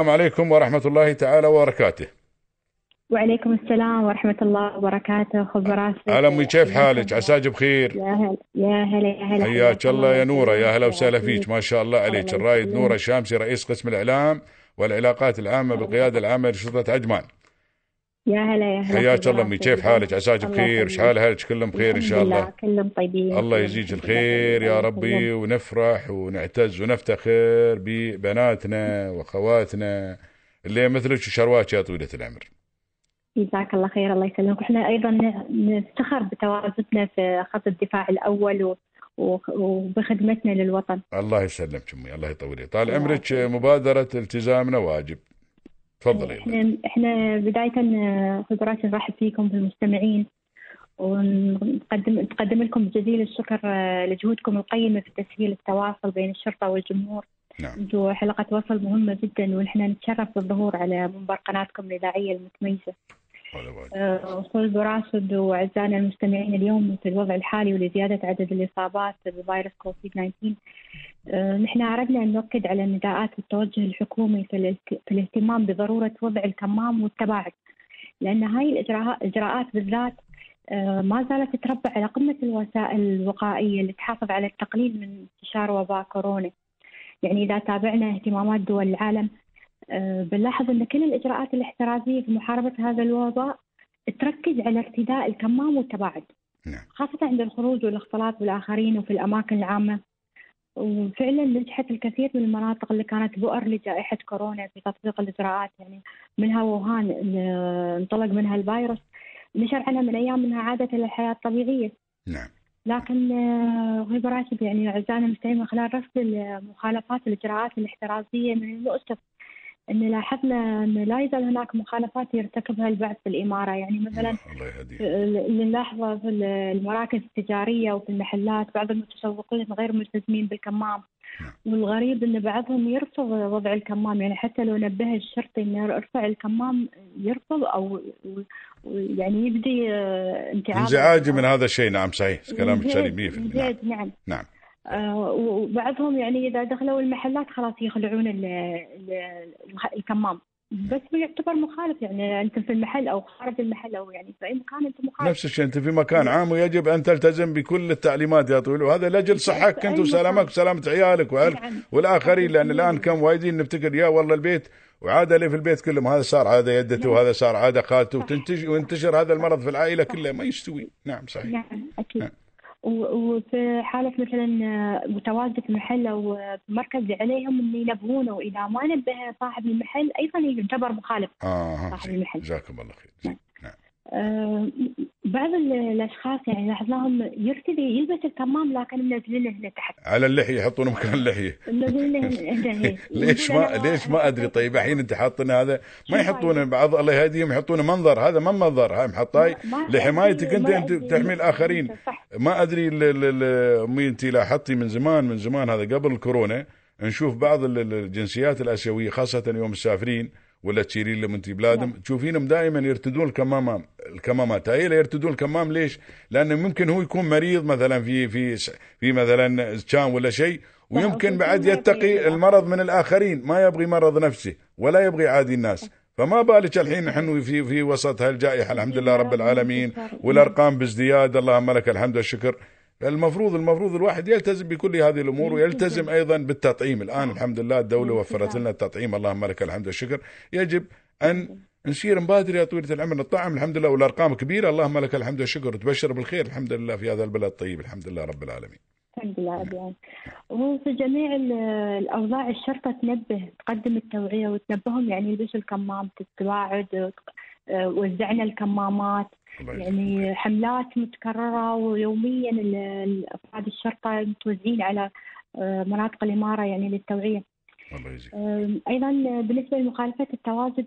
السلام عليكم ورحمة الله تعالى وبركاته. وعليكم السلام ورحمة الله وبركاته. خبر هلا أمي كيف حالك؟ عساك بخير؟ يا هلا يا هلا يا هلا. حياك الله يا نورة يا هلا وسهلا فيك. ما شاء الله عليك. الرايد نورة الشامسي رئيس قسم الإعلام والعلاقات العامة بالقيادة العامة لشرطة عجمان يا هلا يا هلا حياك الله أمي. كيف حالك؟ عساك بخير. شحال أهلك؟ كلهم بخير إن شاء الله. كلهم طيبين. الله يجزيك الخير يا ربي ونفرح ونعتز ونفتخر ببناتنا وأخواتنا اللي مثلك وشرواك يا طويلة العمر. جزاك الله خير الله يسلمك. وإحنا أيضا نفتخر بتواجدنا في خط الدفاع الأول. وبخدمتنا للوطن. الله يسلمك أمي الله يطول طال عمرك مبادرة التزامنا واجب. تفضلي إحنا إحنا بداية خبرات نرحب فيكم بالمستمعين ونقدم نقدم لكم جزيل الشكر لجهودكم القيمة في تسهيل التواصل بين الشرطة والجمهور. نعم. أنتم حلقة وصل مهمة جدا ونحن نتشرف بالظهور على منبر قناتكم الإذاعية المتميزة. وصول براسد وأعزائنا المستمعين اليوم في الوضع الحالي ولزيادة عدد الإصابات بفيروس كوفيد 19 نحن أردنا أن نؤكد على النداءات والتوجه الحكومي في الاهتمام بضرورة وضع الكمام والتباعد لأن هاي الإجراءات بالذات ما زالت تتربع على قمة الوسائل الوقائية اللي تحافظ على التقليل من انتشار وباء كورونا. يعني إذا تابعنا اهتمامات دول العالم بنلاحظ أن كل الإجراءات الاحترازية في محاربة هذا الوباء تركز على ارتداء الكمام والتباعد نعم. خاصة عند الخروج والاختلاط بالآخرين وفي الأماكن العامة. وفعلا نجحت الكثير من المناطق اللي كانت بؤر لجائحة كورونا في تطبيق الإجراءات يعني منها ووهان انطلق منها الفيروس نشر عنها من أيام منها عادة للحياة الطبيعية. نعم. لكن غيب راشد يعني اعزائنا المستمعين من خلال رصد المخالفات الإجراءات الاحترازية من المؤسف ان لاحظنا إن لا يزال هناك مخالفات يرتكبها البعض في الإمارة. يعني مثلا يهديك اللي نلاحظه في المراكز التجارية وفي المحلات بعض المتسوقين غير ملتزمين بالكمام. والغريب إن بعضهم يرفض وضع الكمام. يعني حتى لو نبه الشرطي إنه ارفع الكمام يرفض أو يعني يبدي انتعاش انزعاجي من هذا الشيء. نعم صحيح. كلامك سليم 100% نعم نعم. نعم. آه وبعضهم يعني إذا دخلوا المحلات خلاص يخلعون ال ال الكمام. بس هو يعتبر مخالف يعني أنت في المحل أو خارج المحل أو يعني في أي مكان أنت مخالف. نفس الشيء أنت في مكان عام ويجب أن تلتزم بكل التعليمات يا طويل. وهذا لاجل صحتك انت وسلامك وسلامه عيالك وأهلك نعم. والآخرين لأن الآن كم وايدين نفتكر يا والله البيت وعاده اللي في البيت كلهم. هذا صار عادة يدته وهذا صار عادة خالته. وتنتشر وينتشر هذا المرض في العائلة كلها ما يستوي. نعم صحيح. نعم أكيد. نعم. وفي حالة مثلا متواجد في محل أو مركز عليهم أن ينبهونه وإذا ما نبه صاحب المحل أيضا يعتبر مخالف آه صاحب المحل. جزاكم الله خير. نعم. آه بعض الأشخاص يعني لاحظناهم يرتدي يلبس الكمام لكن منزلينه هنا تحت. على اللحية يحطونه مكان اللحية. منزلينه هي ليش ما ليش ما أدري؟ طيب الحين أنت حاطين هذا ما يحطونه بعض الله يهديهم يحطونه منظر. هذا ما منظر هاي محطاي. لحمايتك أنت انت تحمي الآخرين. ما أدري امي أنت لاحظتي من زمان من زمان هذا قبل الكورونا نشوف بعض الجنسيات الآسيوية خاصة يوم مسافرين ولا تشيلين لهم انت بلادهم. تشوفينهم دائما يرتدون الكمامه الكمامات. هاي يرتدون الكمام ليش؟ لأنه ممكن هو يكون مريض مثلا في في في مثلا كان ولا شيء ويمكن بعد يتقي المرض من الآخرين. ما يبغي مرض نفسه ولا يبغي عادي الناس. فما بالك الحين نحن في في وسط هالجائحة. الحمد لله رب العالمين. والأرقام بازدياد. اللهم لك الحمد والشكر. المفروض المفروض الواحد يلتزم بكل هذه الأمور ويلتزم أيضا بالتطعيم. الآن الحمد لله الدولة وفرت لنا التطعيم. اللهم لك الحمد والشكر. يجب أن نسير مبادر يا طويلة العمر نطعم الحمد لله والأرقام كبيرة. اللهم لك الحمد والشكر. وتبشر بالخير. الحمد لله في هذا البلد الطيب. الحمد لله رب العالمين. الحمد لله رب العالمين. وفي جميع الأوضاع الشرطة تنبه تقدم التوعية وتنبههم يعني يلبسوا الكمام تتواعد وزعنا الكمامات. يعني حملات متكررة ويوميا أفراد الشرطة متوزعين على مناطق الإمارة يعني للتوعية. الله يجزيك أيضا بالنسبة لمخالفة التواجد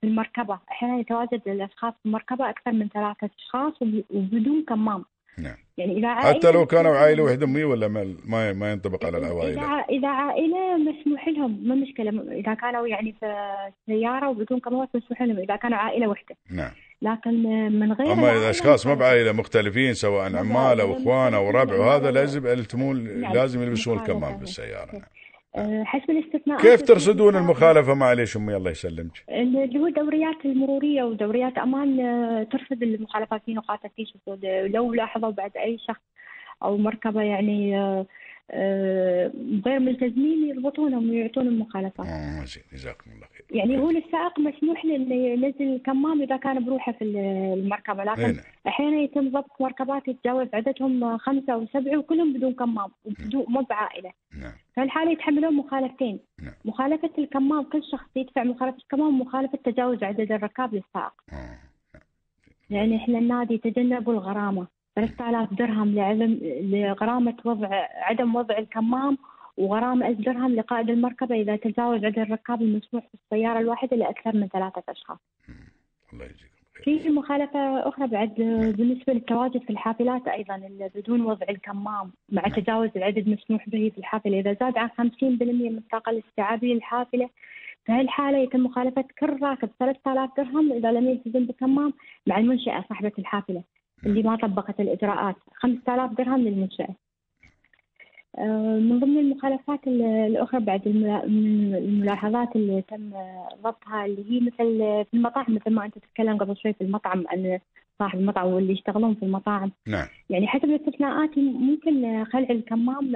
في المركبة أحيانا يتواجد الأشخاص في المركبة أكثر من ثلاثة أشخاص وبدون كمام. نعم. يعني إذا حتى لو كانوا عائلة واحدة مية ولا ما ما, ما ينطبق على العوائل. إذا إذا عائلة مسموح لهم ما مشكلة. إذا كانوا يعني في سيارة وبدون كمامات مسموح لهم إذا كانوا عائلة واحدة نعم. لكن من غير أما إذا أشخاص ما بعائلة مختلفين سواء عمال أو اخوان أو ربع وهذا لازم التمون لازم يلبسون الكمام بالسياره نعم. حسب الاستثناءات كيف ترصدون المخالفة معليش أمي الله يسلمك اللي هو دوريات المرورية ودوريات أمان آه، ترصد المخالفات في نقاط التيشيرت لو لاحظوا بعد أي شخص أو مركبة يعني آه، آه، غير ملتزمين يربطونهم ويعطونهم مخالفات. آه زين جزاكم الله. يعني هو للسائق مسموح له ينزل الكمام إذا كان بروحه في المركبة لكن هنا. أحيانا يتم ضبط مركبات يتجاوز عددهم خمسة أو سبعة وكلهم بدون كمام وبدون مو بعائلة. نعم. فالحالة يتحملون مخالفتين. نعم. مخالفة الكمام كل شخص يدفع مخالفة الكمام ومخالفة تجاوز عدد الركاب للسائق. آه. نعم. يعني إحنا النادي تجنبوا الغرامة 3000 درهم لعدم لغرامة وضع عدم وضع الكمام وغرامة ألف درهم لقائد المركبة إذا تجاوز عدد الركاب المسموح في السيارة الواحدة لأكثر من ثلاثة أشخاص. الله يجزيكم في مخالفة أخرى بعد بالنسبة للتواجد في الحافلات أيضا بدون وضع الكمام مع نعم. تجاوز العدد المسموح به في الحافلة إذا زاد عن 50% من الطاقة الاستيعابية للحافلة في هالحالة يتم مخالفة كل راكب 3000 درهم إذا لم يلتزم بالكمام مع المنشأة صاحبة الحافلة. اللي ما طبقت الإجراءات 5000 درهم للمنشأة من ضمن المخالفات الأخرى بعد الملاحظات اللي تم ضبطها اللي هي مثل في المطاعم مثل ما أنت تتكلم قبل شوي في المطعم عن صاحب المطعم واللي يشتغلون في المطاعم. نعم. يعني حسب الاستثناءات ممكن خلع الكمام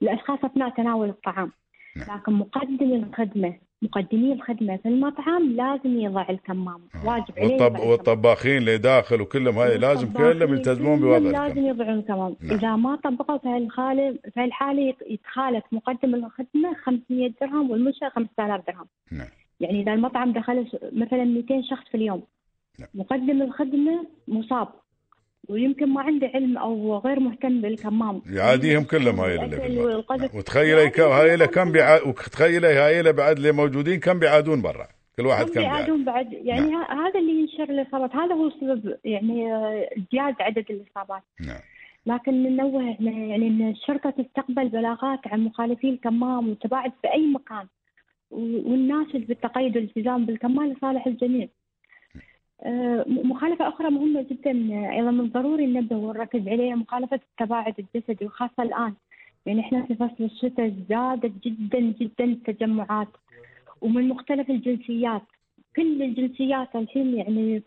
لأشخاص أثناء تناول الطعام. نعم. لكن مقدم الخدمة مقدمي الخدمة في المطعم لازم يضع الكمام آه. واجب عليه والطب... والطباخين اللي داخل وكلهم هاي لازم كلهم يلتزمون بوضع الكمام لازم يضعون الكمام نعم. إذا ما طبقوا في هالحالة في هالحالة يتخالف مقدم الخدمة 500 درهم والمنشأة 5000 درهم نعم. يعني إذا المطعم دخل مثلا 200 شخص في اليوم نعم. مقدم الخدمة مصاب ويمكن ما عنده علم أو غير مهتم بالكمام. يعاديهم كلهم هاي اللي وتخيلي هاي كم بيع... وتخيلي هاي بعد اللي موجودين كم بيعادون برا. كل واحد كم بيعادون بعد. يعني نعم. هذا اللي ينشر الاصابات هذا هو السبب يعني آه، زيادة عدد الإصابات. نعم. لكن ننوه يعني إن الشرطة تستقبل بلاغات عن مخالفي الكمام والتباعد في أي مكان. والناشد بالتقيد والالتزام بالكمام لصالح الجميع. آه، مخالفة أخرى مهمة جدا. أيضا من ضروري ننبه ونركز عليها مخالفة التباعد الجسدي وخاصة الآن. يعني إحنا في فصل الشتاء زادت جدا جدا التجمعات ومن مختلف الجنسيات. كل الجنسيات الحين يعني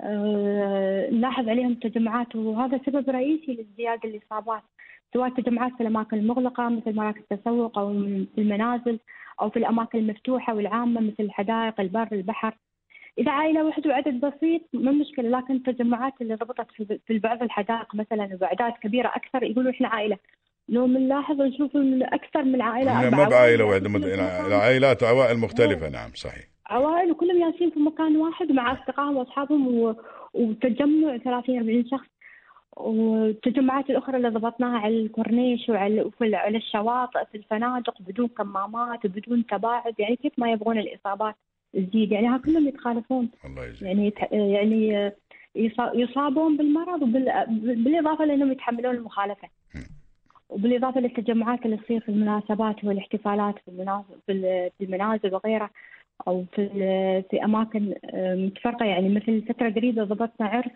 آه نلاحظ عليهم تجمعات وهذا سبب رئيسي لازدياد الإصابات سواء تجمعات في الأماكن المغلقة مثل مراكز التسوق أو في المنازل أو في الأماكن المفتوحة والعامة مثل الحدائق البر البحر. إذا عائلة واحدة وعدد بسيط ما مشكلة لكن التجمعات اللي ضبطت في بعض الحدائق مثلا وباعداد كبيرة أكثر يقولوا إحنا عائلة. لو بنلاحظ نشوف من أكثر من عائلة هي ما بعائلة واحدة عائلات وعوائل مختلفة نعم صحيح. عوائل وكلهم جالسين في مكان واحد مع أصدقائهم وأصحابهم و... وتجمع 30 40 شخص. والتجمعات الأخرى اللي ضبطناها على الكورنيش وعلى على الشواطئ في الفنادق بدون كمامات وبدون تباعد يعني كيف ما يبغون الإصابات. تزيد يعني ها كلهم يتخالفون. الله يجزيك يعني يعني يصابون بالمرض بالإضافة لأنهم يتحملون المخالفة. وبالإضافة للتجمعات اللي تصير في المناسبات والاحتفالات في في المنازل وغيرها أو في في أماكن متفرقة. يعني مثل فترة قريبة ضبطنا عرس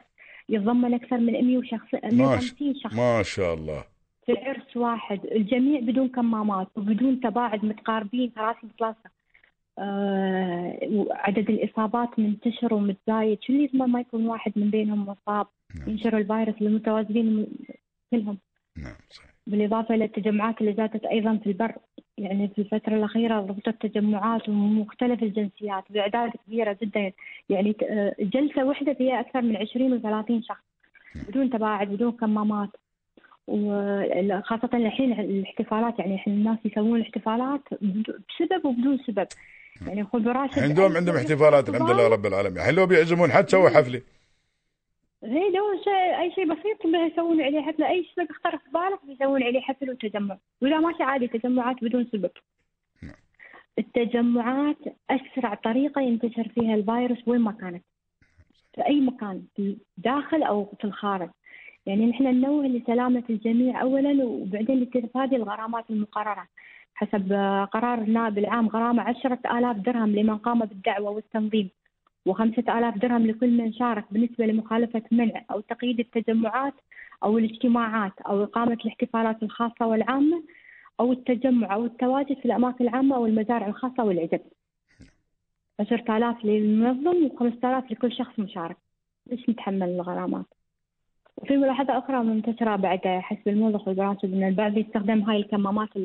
يتضمن أكثر من 100 شخص 150 شخص. ما شاء الله. في عرس واحد. الجميع بدون كمامات وبدون تباعد متقاربين كراسي متلاصقه آه عدد الإصابات منتشر ومتزايد. شو اللي ما يكون واحد من بينهم مصاب؟ نعم. ينشر الفيروس المتوازنين كلهم. نعم صحيح. بالإضافة إلى التجمعات اللي زادت أيضا في البر. يعني في الفترة الأخيرة ضبطت تجمعات ومختلف الجنسيات. بأعداد كبيرة جدا. يعني آه، جلسة واحدة فيها أكثر من 20 و30 شخص. نعم. بدون تباعد بدون كمامات. وخاصة الحين الاحتفالات. يعني الحين الناس يسوون الاحتفالات بسبب وبدون سبب. يعني خذ راشد عندهم عندهم احتفالات الحمد لله رب العالمين. الحين لو بيعزمون حد؟ سووا حفلة. هي لو شيء أي شيء بسيط يسوون عليه حفلة. أي شيء اختار في بالك بيسوون عليه حفل وتجمع. واذا ماشي عادي تجمعات بدون سبب. نعم. التجمعات أسرع طريقة ينتشر فيها الفيروس وين ما كانت. في أي مكان في داخل أو في الخارج. يعني نحن ننوه لسلامة الجميع أولا وبعدين لتفادي الغرامات المقررة. حسب قرار النائب العام غرامة عشرة آلاف درهم لمن قام بالدعوة والتنظيم وخمسة آلاف درهم لكل من شارك بالنسبة لمخالفة منع أو تقييد التجمعات أو الاجتماعات أو إقامة الاحتفالات الخاصة والعامة أو التجمع أو التواجد في الأماكن العامة أو المزارع الخاصة والعزب 10000 للمنظم و5000 لكل شخص مشارك. ليش نتحمل الغرامات؟ وفي ملاحظة أخرى منتشرة بعد حسب الموضوع والدراسة أن البعض يستخدم هاي الكمامات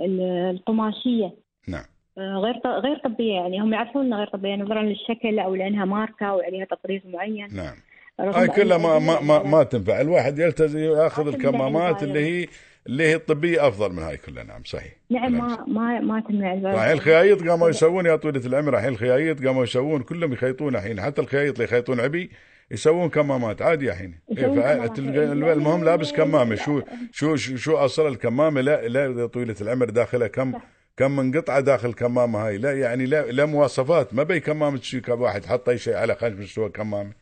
القماشية. نعم. آه، غير غير طبية يعني هم يعرفون إنها غير طبية نظرا للشكل أو لأنها ماركة وعليها تطريز معين. نعم. هاي كلها ما ما ما, ما تنفع. الواحد يلتزم يأخذ الكمامات اللي هي اللي هي الطبية أفضل من هاي كلها. نعم صحيح. نعم ما ما ما تمنع الحين الخيايط قاموا يسوون يا طويلة العمر. الحين الخيايط قاموا يسوون كلهم يخيطون الحين. حتى الخيايط اللي يخيطون عبي يسوون كمامات. عادي الحين إيه المهم لابس كمامة. شو شو شو أصل الكمامة؟ لا لا طويلة العمر داخلها كم كم من قطعه داخل الكمامة هاي. لا يعني لا لا مواصفات. ما بي كمامة شيء واحد. حط أي شيء على خشم سوى كمامة.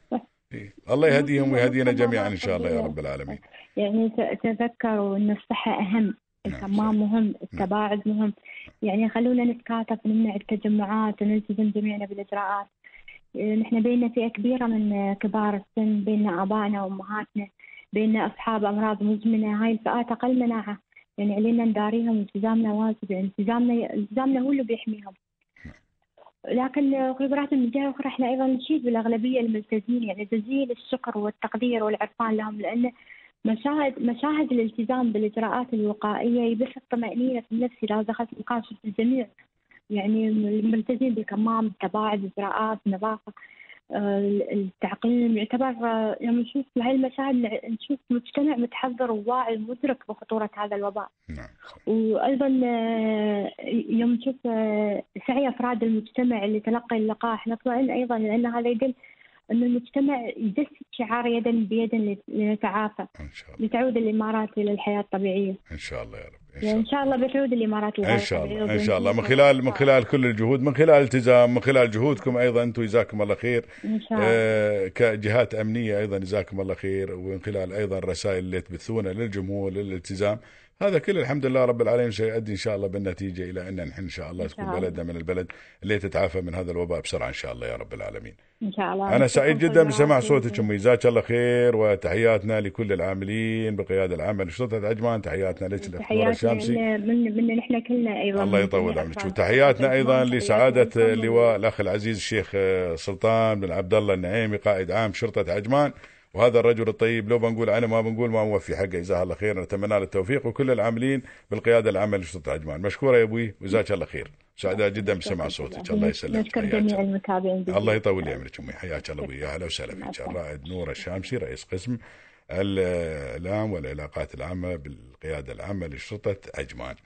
إيه. الله يهديهم ويهدينا جميعا إن شاء الله يا رب العالمين. يعني تذكروا إن الصحة أهم. نعم، الكمام مهم. التباعد مهم. يعني خلونا نتكاتف نمنع التجمعات ونلتزم جميعنا بالإجراءات. نحن بيننا فئة كبيرة من كبار السن بيننا آبائنا وأمهاتنا بيننا أصحاب أمراض مزمنة. هاي الفئات أقل مناعة. يعني علينا نداريهم التزامنا واجب. يعني التزامنا التزامنا هو اللي بيحميهم. لكن خبرات من جهه أخرى إحنا أيضا نشيد بالأغلبية الملتزمين. يعني جزيل الشكر والتقدير والعرفان لهم لأن مشاهد مشاهد الالتزام بالإجراءات الوقائية يبث الطمأنينة في النفس إذا دخلت مكان الجميع. يعني الملتزمين بالكمام التباعد الاجراءات النظافه التعقيم يعتبر يوم نشوف هاي المشاهد نشوف مجتمع متحضر وواعي مدرك بخطورة هذا الوباء نعم. وأيضا يوم نشوف سعي أفراد المجتمع لتلقي اللقاح نطمئن أيضا لأن هذا يدل أن المجتمع يجسد شعار يدا بيد لنتعافى إن شاء الله. لتعود الإمارات إلى الحياة الطبيعية إن شاء الله يا رب ان شاء الله بتعود الامارات ان شاء الله ان شاء الله من خلال من خلال كل الجهود من خلال التزام من خلال جهودكم أيضا أنتم جزاكم الله خير ان شاء الله آه كجهات امنيه أيضا جزاكم الله خير ومن خلال أيضا الرسائل اللي تبثونها للجمهور للالتزام هذا كل الحمد لله رب العالمين سيؤدي ان شاء الله بالنتيجه إلى ان نحن ان شاء الله تكون بلدنا من البلد اللي تتعافى من هذا الوباء بسرعة ان شاء الله يا رب العالمين. ان شاء الله. أنا سعيد جدا بسماع صوتك امي جزاك الله خير وتحياتنا لكل العاملين بقياده العمل شرطه عجمان تحياتنا لك الاخبار الشامسي. من من نحن كلنا أيضا. الله يطول عمرك. وتحياتنا أيضا لسعادة اللواء الأخ العزيز الشيخ سلطان بن عبد الله النعيمي قائد عام شرطة عجمان. وهذا الرجل الطيب لو بنقول عنه ما بنقول ما موفي حقه. جزاه الله خير. نتمنى له التوفيق وكل العاملين بالقيادة العامة لشرطة عجمان. مشكورة يا أبوي وجزاك الله خير. سعداء جدا بسمع صوتك. الله يسلمك. نشكر جميع المتابعين الله يطول لي عمرك امي حياك الله أبوي. أهلا وسهلا فيك. الرائد نور الشامسي رئيس قسم. الإعلام والعلاقات العامة بالقيادة العامة لشرطة عجمان